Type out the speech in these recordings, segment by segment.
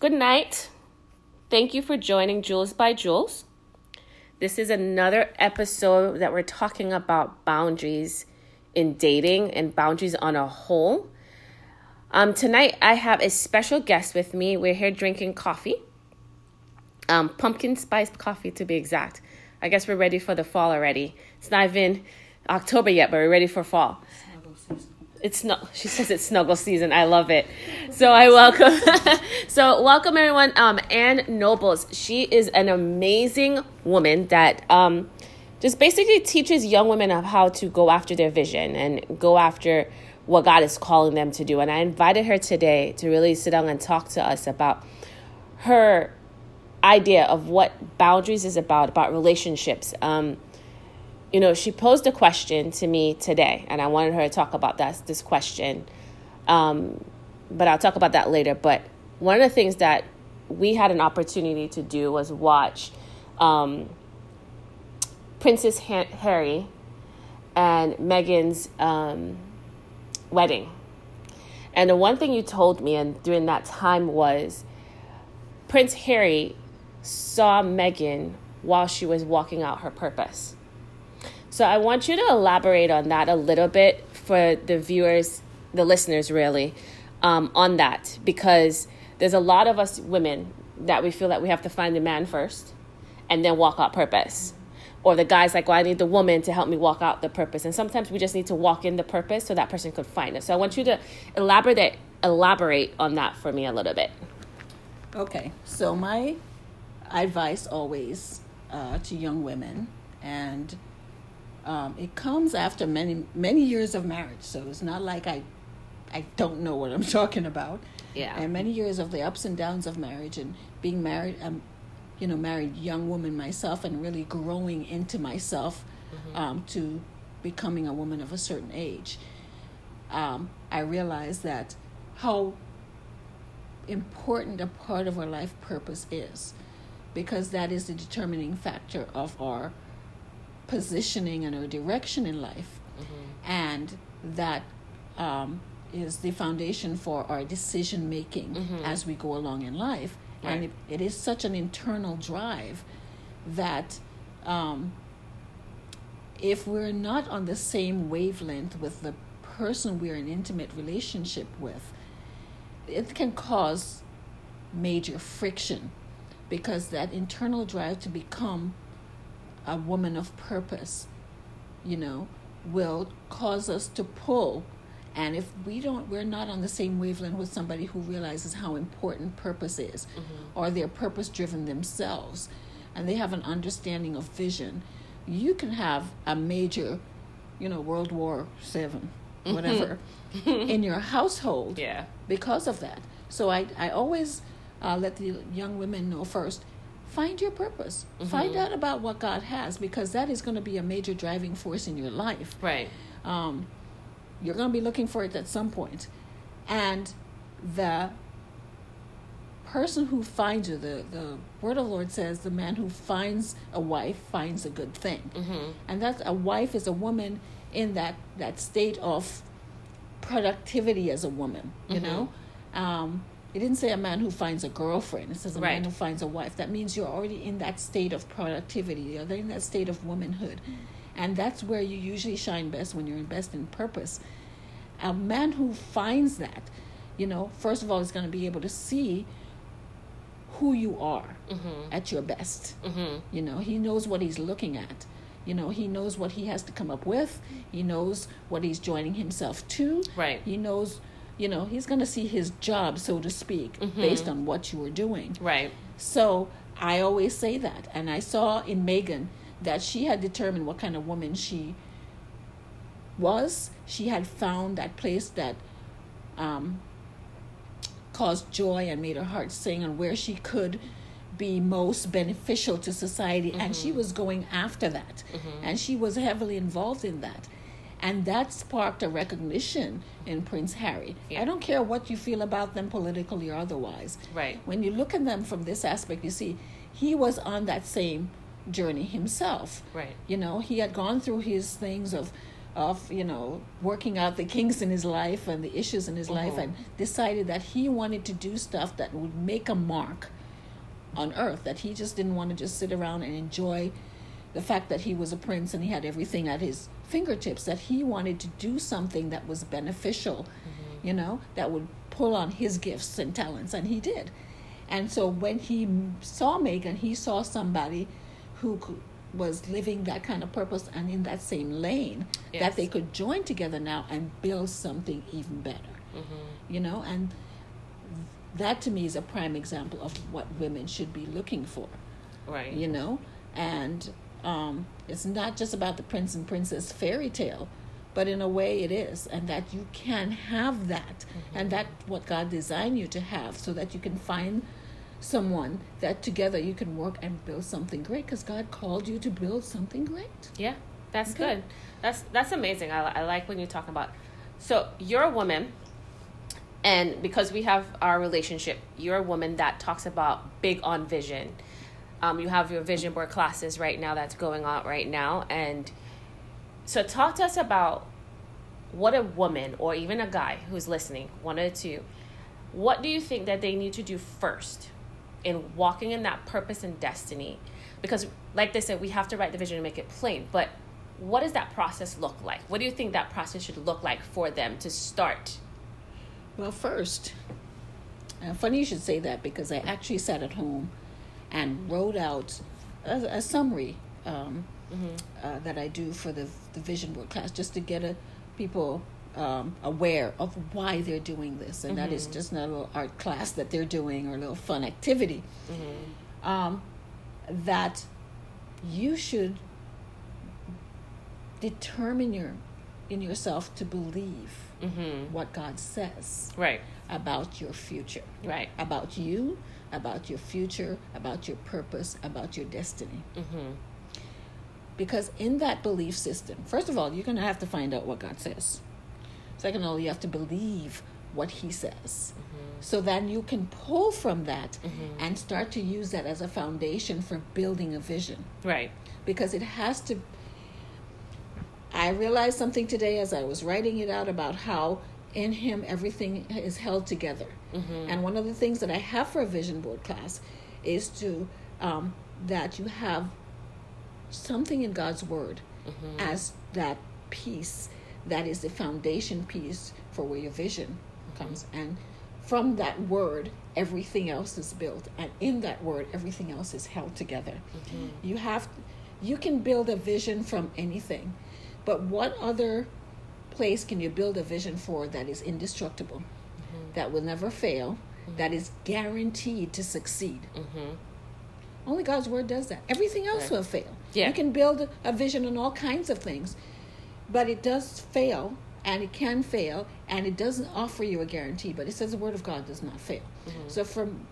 Good night. Thank you for joining Jules by Jules. This is another episode that we're talking about boundaries in dating and boundaries on a whole. Um, tonight, I have a special guest with me. We're here drinking coffee, um, pumpkin spice coffee to be exact. I guess we're ready for the fall already. It's not even October yet, but we're ready for fall. It's not. She says it's snuggle season. I love it. So I welcome. so welcome everyone. Um, Ann Nobles. She is an amazing woman that um, just basically teaches young women of how to go after their vision and go after what God is calling them to do. And I invited her today to really sit down and talk to us about her idea of what boundaries is about, about relationships. Um, you know, she posed a question to me today, and I wanted her to talk about that this question. Um, but I'll talk about that later. But one of the things that we had an opportunity to do was watch um, Princess Harry and Meghan's um, wedding. And the one thing you told me, and during that time, was Prince Harry saw Meghan while she was walking out her purpose. So I want you to elaborate on that a little bit for the viewers, the listeners, really, um, on that, because there's a lot of us women that we feel that we have to find the man first and then walk out purpose. Or the guy's like, well, I need the woman to help me walk out the purpose. And sometimes we just need to walk in the purpose so that person could find us. So I want you to elaborate elaborate on that for me a little bit. Okay. So my advice always uh, to young women, and um, it comes after many many years of marriage. So it's not like I I don't know what I'm talking about. Yeah. And many years of the ups and downs of marriage and being married. Um, you know, married young woman myself and really growing into myself mm-hmm. um, to becoming a woman of a certain age, um, I realized that how important a part of our life purpose is because that is the determining factor of our positioning and our direction in life. Mm-hmm. And that um, is the foundation for our decision making mm-hmm. as we go along in life. Right. And it, it is such an internal drive that um, if we're not on the same wavelength with the person we're in intimate relationship with, it can cause major friction because that internal drive to become a woman of purpose, you know, will cause us to pull and if we don't, we're not on the same wavelength with somebody who realizes how important purpose is, mm-hmm. or they're purpose driven themselves, and they have an understanding of vision, you can have a major, you know, World War 7 mm-hmm. whatever, in your household. Yeah. Because of that. So I, I always uh, let the young women know first find your purpose. Mm-hmm. Find out about what God has because that is going to be a major driving force in your life. Right. Um, you're going to be looking for it at some point. And the person who finds you, the, the word of the Lord says, the man who finds a wife finds a good thing. Mm-hmm. And that's a wife is a woman in that, that state of productivity as a woman, you mm-hmm. know? Um, it didn't say a man who finds a girlfriend. It says a right. man who finds a wife. That means you're already in that state of productivity. You're in that state of womanhood. And that's where you usually shine best when you're in best in purpose. A man who finds that, you know, first of all, is going to be able to see who you are mm-hmm. at your best. Mm-hmm. You know, he knows what he's looking at. You know, he knows what he has to come up with. He knows what he's joining himself to. Right. He knows, you know, he's going to see his job, so to speak, mm-hmm. based on what you are doing. Right. So I always say that. And I saw in Meghan that she had determined what kind of woman she was. She had found that place that um, caused joy and made her heart sing, and where she could be most beneficial to society. Mm-hmm. And she mm-hmm. was going after that, mm-hmm. and she was heavily involved in that. And that sparked a recognition in Prince Harry. Yeah. I don't care what you feel about them politically or otherwise. Right. When you look at them from this aspect, you see he was on that same journey himself. Right. You know, he had gone through his things of of you know working out the kinks in his life and the issues in his life mm-hmm. and decided that he wanted to do stuff that would make a mark on earth that he just didn't want to just sit around and enjoy the fact that he was a prince and he had everything at his fingertips that he wanted to do something that was beneficial mm-hmm. you know that would pull on his gifts and talents and he did. And so when he saw Meghan he saw somebody who could, was living that kind of purpose and in that same lane Yes. that they could join together now and build something even better mm-hmm. you know? And that to me is a prime example of what women should be looking for Right. you know? And um, it's not just about the prince and princess fairy tale but in a way it is and that you can have that and that's what god designed you to have so that you can find someone that together you can work and build something great because god called you to build something great Yeah, that's Okay. good. That's that's amazing. I, I like when you talk about. So you're a woman, and because we have our relationship, you're a woman that talks about big on vision. Um, you have your vision board classes right now that's going on right now, and so talk to us about what a woman or even a guy who's listening, one or two, what do you think that they need to do first in walking in that purpose and destiny? Because, like they said, we have to write the vision and make it plain. But what does that process look like? What do you think that process should look like for them to start? Well, first, uh, funny you should say that because I actually sat at home and wrote out a, a summary um, uh, that I do for the, the vision board class just to get a, people um, aware of why they're doing this. And that is just not a little art class that they're doing or a little fun activity. Um, that you should determine your in yourself to believe Mm-hmm. what God says Right, about your future, right. about you, about your future, about your purpose, about your destiny. Mm-hmm. Because in that belief system, first of all, you're going to have to find out what God says. Second of all, you have to believe what He says. So then you can pull from that and start to use that as a foundation for building a vision. Right. Because it has to. I realized something today as I was writing it out about how in Him everything is held together. Mm-hmm. And one of the things that I have for a vision board class is to um, that you have something in God's Word mm-hmm. as that piece that is the foundation piece for where your vision mm-hmm. comes. And from that word, everything else is built. And in that word, everything else is held together. You have, you can build a vision from anything, but what other place can you build a vision for that is indestructible, that will never fail, that is guaranteed to succeed? Mm-hmm. Only God's word does that. Everything else Right. will fail. Yeah. You can build a vision on all kinds of things, but it does fail, and it can fail, and it doesn't offer you a guarantee. But it says the word of God does not fail. So, from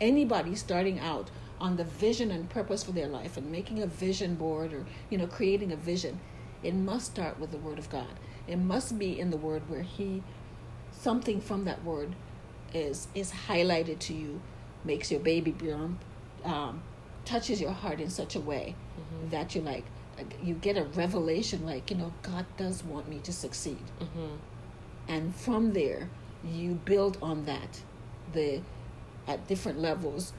anybody starting out on the vision and purpose for their life and making a vision board or you know creating a vision, it must start with the word of God. It must be in the word where He something from that word is is highlighted to you, makes your baby jump, um, touches your heart in such a way that you like you get a revelation like you know God does want me to succeed, Mm-hmm. and from there you build on that, the at different levels,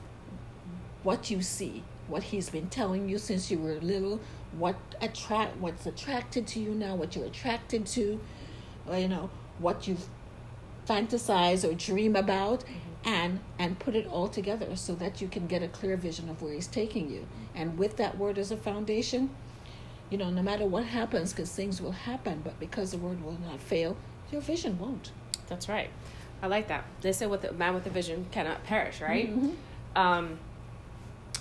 what you see, what He's been telling you since you were little, what attract what's attracted to you now, what you're attracted to, you know what you fantasize or dream about and and put it all together so that you can get a clear vision of where he's taking you and with that word as a foundation you know no matter what happens because things will happen but because the word will not fail your vision won't That's right. I like that. They say with the man with a vision cannot perish, right? Mhm. Um,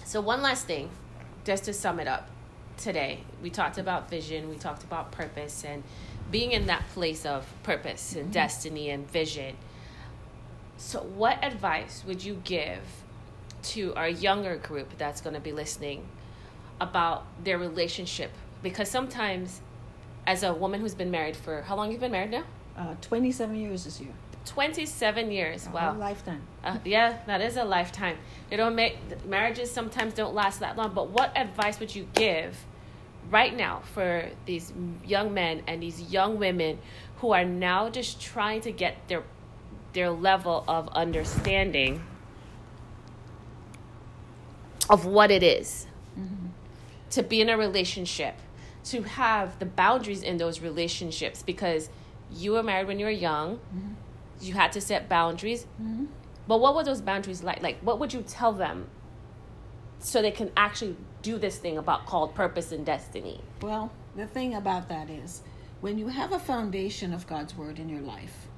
so one last thing, just to sum it up today, we talked about vision, we talked about purpose, and being in that place of purpose and destiny and vision. So, what advice would you give to our younger group that's going to be listening about their relationship? Because sometimes, as a woman who's been married for how long you've been married now? uh, 27 years this year 27 years. a Wow. lifetime Uh, yeah, that is a lifetime. They don't make marriages sometimes don't last that long. But what advice would you give right now for these young men and these young women who are now just trying to get their their level of understanding of what it is mm-hmm. to be in a relationship, to have the boundaries in those relationships because you were married when you were young, mm-hmm. you had to set boundaries. Mm-hmm. But what were those boundaries like? Like, what would you tell them so they can actually do this thing about called purpose and destiny? Well, the thing about that is when you have a foundation of God's word in your life,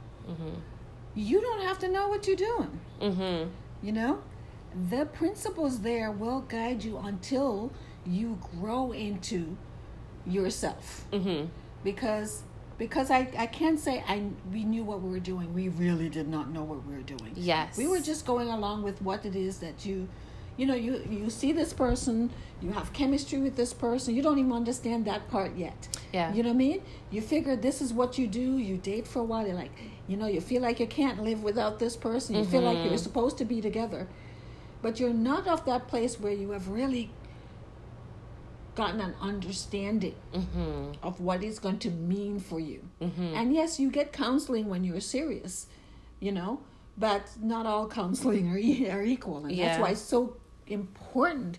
you don't have to know what you're doing. Mm-hmm. You know, the principles there will guide you until you grow into yourself. Mm-hmm. Because because I, I can't say I we knew what we were doing. We really did not know what we were doing. Yes. We were just going along with what it is that you you know, you you see this person, you have chemistry with this person, you don't even understand that part yet. Yeah. You know what I mean? You figure this is what you do, you date for a while, you're like, you know, you feel like you can't live without this person. You feel like you're supposed to be together. But you're not of that place where you have really gotten an understanding Mm-hmm. of what it's going to mean for you. And yes, you get counseling when you're serious, you know, but not all counseling are, are equal. And Yeah. that's why it's so important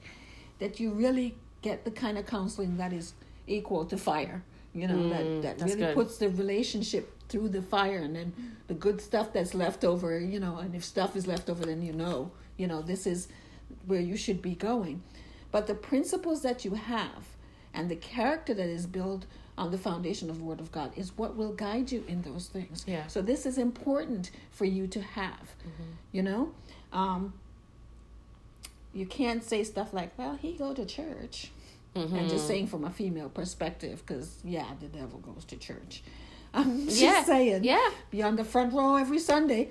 that you really get the kind of counseling that is equal to fire, you know, that, that Mm, really good. puts the relationship through the fire and then the good stuff that's left over, you know, and if stuff is left over, then you know, you know, this is where you should be going. But the principles that you have and the character that is built on the foundation of the Word of God is what will guide you in those things. Yeah. So this is important for you to have. You know, um, you can't say stuff like, "Well, he go to church," and just saying from a female perspective, because yeah, the devil goes to church. I'm just Yeah. saying, Yeah. be on the front row every Sunday.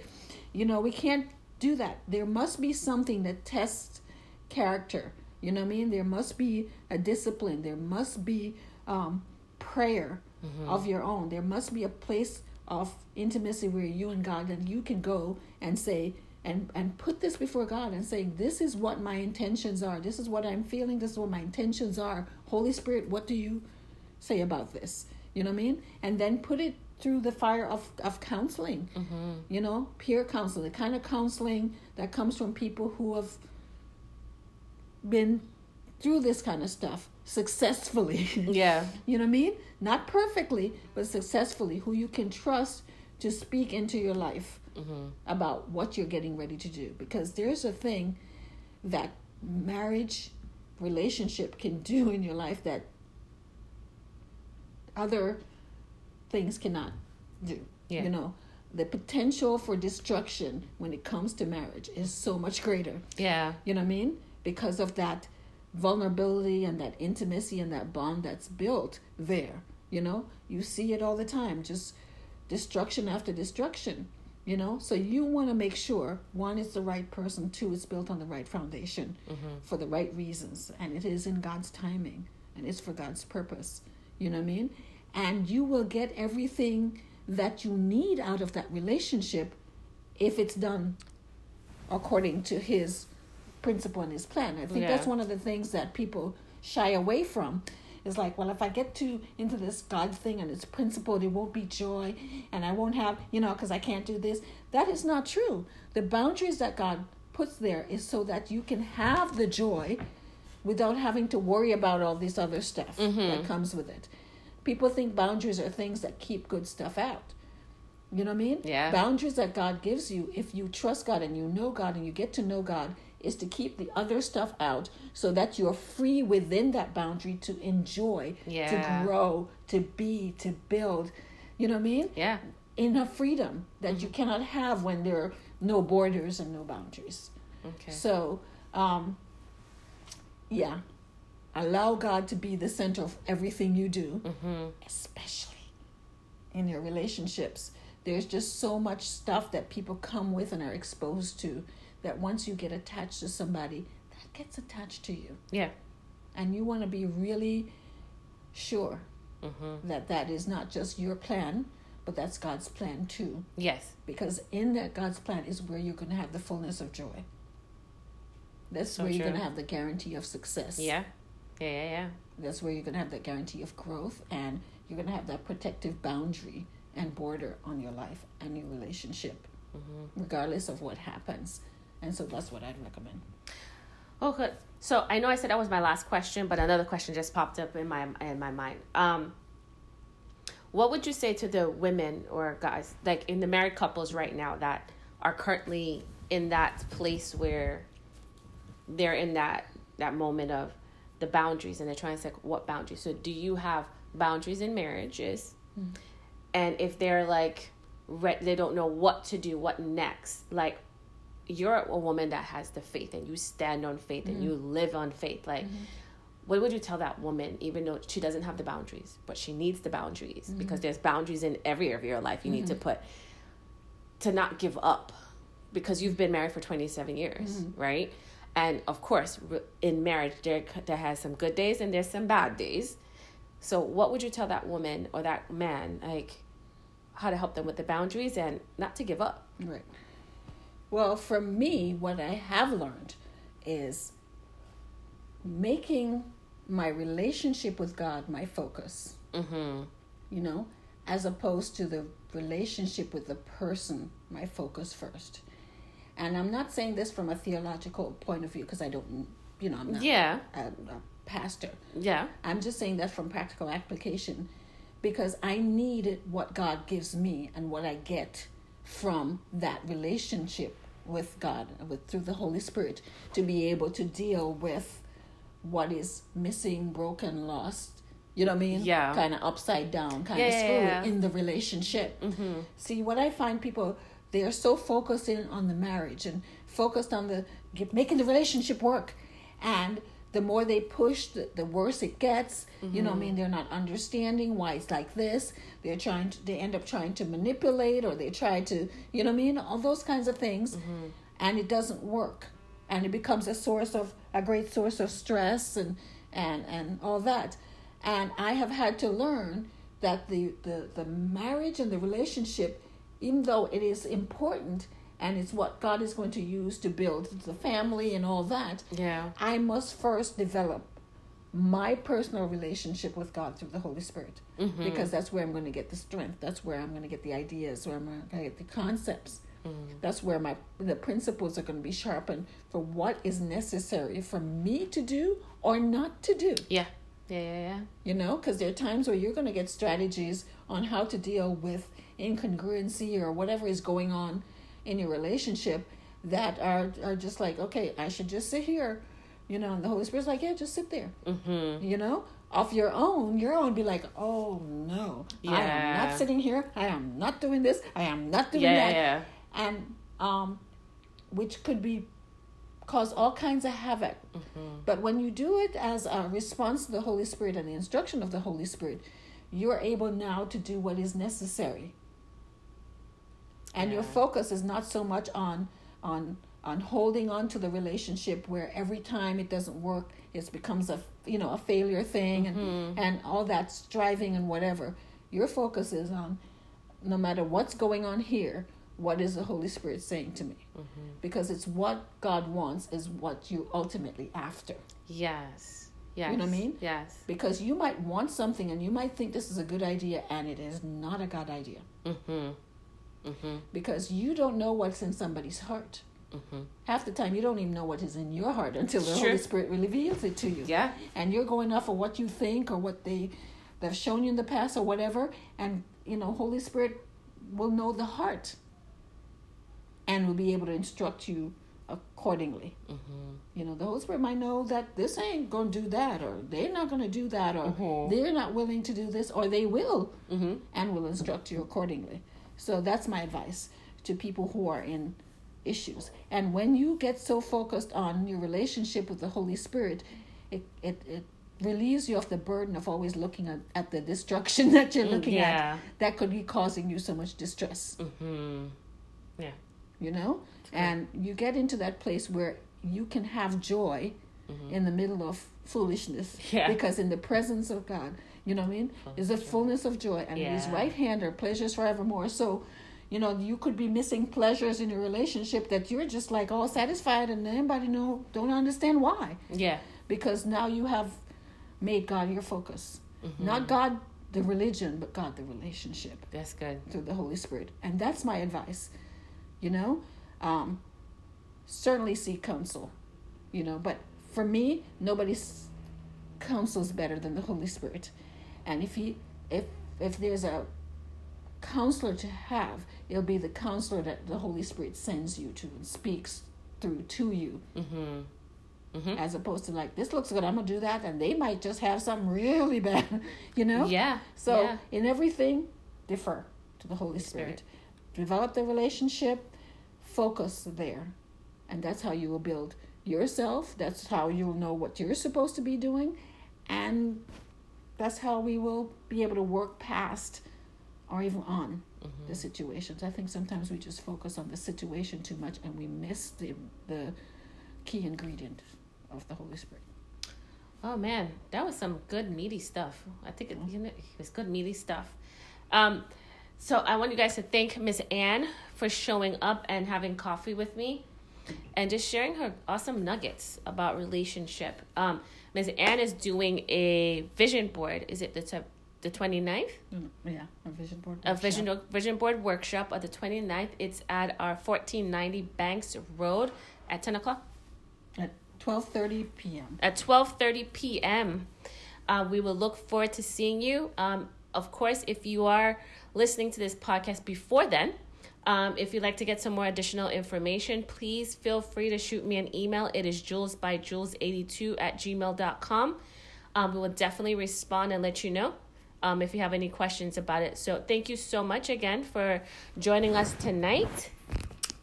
You know, we can't do that. There must be something that tests character. You know what I mean? There must be a discipline. There must be um, prayer of your own. There must be a place of intimacy where you and God and you can go and say and and put this before God and say, "This is what my intentions are. This is what I'm feeling. This is what my intentions are. Holy Spirit, what do you say about this?" You know what I mean? And then put it through the fire of of counseling. Mm-hmm. You know, peer counseling, the kind of counseling that comes from people who have been through this kind of stuff successfully. Yeah. You know what I mean? Not perfectly, but successfully, who you can trust to speak into your life Mm-hmm. about what you're getting ready to do. Because there's a thing that marriage relationship can do in your life that other things cannot do. Yeah. You know, the potential for destruction when it comes to marriage is so much greater. Yeah. You know what I mean? Because of that vulnerability and that intimacy and that bond that's built there. You know, you see it all the time, just destruction after destruction. You know, so you want to make sure one is the right person, two it's built on the right foundation mm-hmm. for the right reasons, and it is in God's timing and it's for God's purpose. You know what I mean? And you will get everything that you need out of that relationship if it's done according to his principle and his plan. I think Yeah. that's one of the things that people shy away from. Is like, well, if I get too into this God thing and its principle, there won't be joy, and I won't have, you know, because I can't do this. That is not true. The boundaries that God puts there is so that you can have the joy without having to worry about all this other stuff that mm-hmm. comes with it. People think boundaries are things that keep good stuff out. You know what I mean? Yeah. Boundaries that God gives you, if you trust God and you know God and you get to know God, is to keep the other stuff out so that you're free within that boundary to enjoy, Yeah. to grow, to be, to build. You know what I mean? Yeah. In a freedom that you cannot have when there are no borders and no boundaries. Okay. So, um, yeah, allow God to be the center of everything you do, especially in your relationships. There's just so much stuff that people come with and are exposed to that once you get attached to somebody, that gets attached to you. Yeah. And you want to be really sure that that is not just your plan, but that's God's plan too. Yes. Because in that God's plan is where you're going to have the fullness of joy. That's So where you're going to have the guarantee of success. Yeah. Yeah, yeah, yeah. That's where you're going to have that guarantee of growth and you're going to have that protective boundary and border on your life and your relationship, mm-hmm. regardless of what happens. And so that's what I'd recommend. Okay. So I know I said that was my last question, but another question just popped up in my in my mind. Um, what would you say to the women or guys, like in the married couples right now that are currently in that place where they're in that that moment of the boundaries and they're trying to say what boundaries? So do you have boundaries in marriages? Mm-hmm. And if they're like they don't know what to do, what next? Like you're a woman that has the faith and you stand on faith mm-hmm. and you live on faith. Like mm-hmm what would you tell that woman even though she doesn't have the boundaries but she needs the boundaries mm-hmm. because there's boundaries in every area of your life you mm-hmm. need to mm-hmm. put to not give up because you've been married for 27 years mm-hmm. right and of course in marriage there there has some good days and there's some bad days so what would you tell that woman or that man like how to help them with the boundaries and not to give up right well for me what i have learned is making my relationship with God my focus. Mm-hmm. You know, as opposed to the relationship with the person my focus first. And I'm not saying this from a theological point of view because I don't, you know, I'm not yeah. a, a pastor. Yeah. I'm just saying that from practical application because I need what God gives me and what I get from that relationship with God with through the Holy Spirit to be able to deal with what is missing, broken, lost. You know what I mean? Yeah. Kind of upside down, kind of yeah, screwy yeah, yeah. in the relationship. Mm-hmm. See, what I find people, they are so focused in on the marriage and focused on the making the relationship work. And the more they push, the, the worse it gets. Mm-hmm. You know what I mean? Mm-hmm. They're not understanding why it's like this. They're trying to, they end up trying to manipulate or they try to, you know what I mean? All those kinds of things. Mm-hmm. And it doesn't work and it becomes a source of a great source of stress and and and all that and i have had to learn that the the, the marriage and the relationship even though it is important and it's what god is going to use to build the family and all that yeah i must first develop my personal relationship with god through the holy spirit mm-hmm. because that's where i'm going to get the strength that's where i'm going to get the ideas where i'm going to get the concepts Mm. That's where my the principles are going to be sharpened for what is necessary for me to do or not to do. Yeah. Yeah, yeah, yeah. You know, because there are times where you're going to get strategies on how to deal with incongruency or whatever is going on in your relationship that are are just like, okay, I should just sit here, you know. And the Holy Spirit's like, yeah, just sit there. Mm-hmm. You know, off your own, your own be like, oh no, yeah. I am not sitting here. I am not doing this. I am not doing yeah, that. Yeah and um, which could be cause all kinds of havoc. Mm-hmm. But when you do it as a response to the Holy Spirit and the instruction of the Holy Spirit, you're able now to do what is necessary. And yeah. your focus is not so much on on on holding on to the relationship where every time it doesn't work it becomes a you know a failure thing mm-hmm. and and all that striving and whatever your focus is on no matter what's going on here what is the Holy Spirit saying to me? Mm-hmm. Because it's what God wants is what you ultimately after. Yes. Yes. You know what I mean? Yes. Because you might want something and you might think this is a good idea and it is not a good idea. Mm-hmm. Mm-hmm. Because you don't know what's in somebody's heart. Mm-hmm. Half the time, you don't even know what is in your heart until the Holy Spirit reveals it to you. Yeah. And you're going off of what you think or what they they've shown you in the past or whatever, and you know, Holy Spirit will know the heart and will be able to instruct you accordingly. Mm-hmm. You know, the Holy Spirit might know that this ain't going to do that, or they're not going to do that, or mm-hmm. they're not willing to do this, or they will, mm-hmm. and will instruct you accordingly. So that's my advice to people who are in issues. And when you get so focused on your relationship with the Holy Spirit, it, it, it relieves you of the burden of always looking at, at the destruction that you're mm, looking yeah. at that could be causing you so much distress. Mm-hmm. Yeah you know and you get into that place where you can have joy mm-hmm. in the middle of foolishness yeah. because in the presence of god you know what i mean is a fullness of joy and yeah. his right hand are pleasures forevermore so you know you could be missing pleasures in your relationship that you're just like all satisfied and anybody know don't understand why yeah because now you have made God your focus. Not God the religion, but God the relationship That's good. through the Holy Spirit. And that's my advice. You know, um, certainly seek counsel. You know, but for me, nobody's counsel is better than the Holy Spirit. And if he, if if there's a counselor to have, it'll be the counselor that the Holy Spirit sends you to and speaks through to you. Mm-hmm. As opposed to like this looks good, I'm gonna do that, and they might just have something really bad, you know. Yeah. So yeah. in everything, defer to the Holy Spirit. Spirit. Develop the relationship, focus there. And that's how you will build yourself. That's how you'll know what you're supposed to be doing. And that's how we will be able to work past or even on Mm-hmm. the situations. I think sometimes we just focus on the situation too much and we miss the the key ingredient of the Holy Spirit. Oh man, that was some good meaty stuff. I think it, you know, it was good meaty stuff. Um, so I want you guys to thank Miss Anne for showing up and having coffee with me, and just sharing her awesome nuggets about relationship. Um, Ms. Anne is doing a vision board. Is it the t- the 29th? Mm, yeah, a vision board. a workshop. vision vision board workshop on the 29th. It's at our 1490 Banks Road at 10 o'clock. at twelve thirty p.m. At 12:30 p.m. Uh, we will look forward to seeing you. Um, of course, if you are listening to this podcast before then, um, if you'd like to get some more additional information, please feel free to shoot me an email. It is julesbyjules82 at gmail.com. Um, we will definitely respond and let you know um, if you have any questions about it. So thank you so much again for joining us tonight.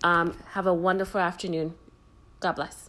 Um, have a wonderful afternoon. God bless.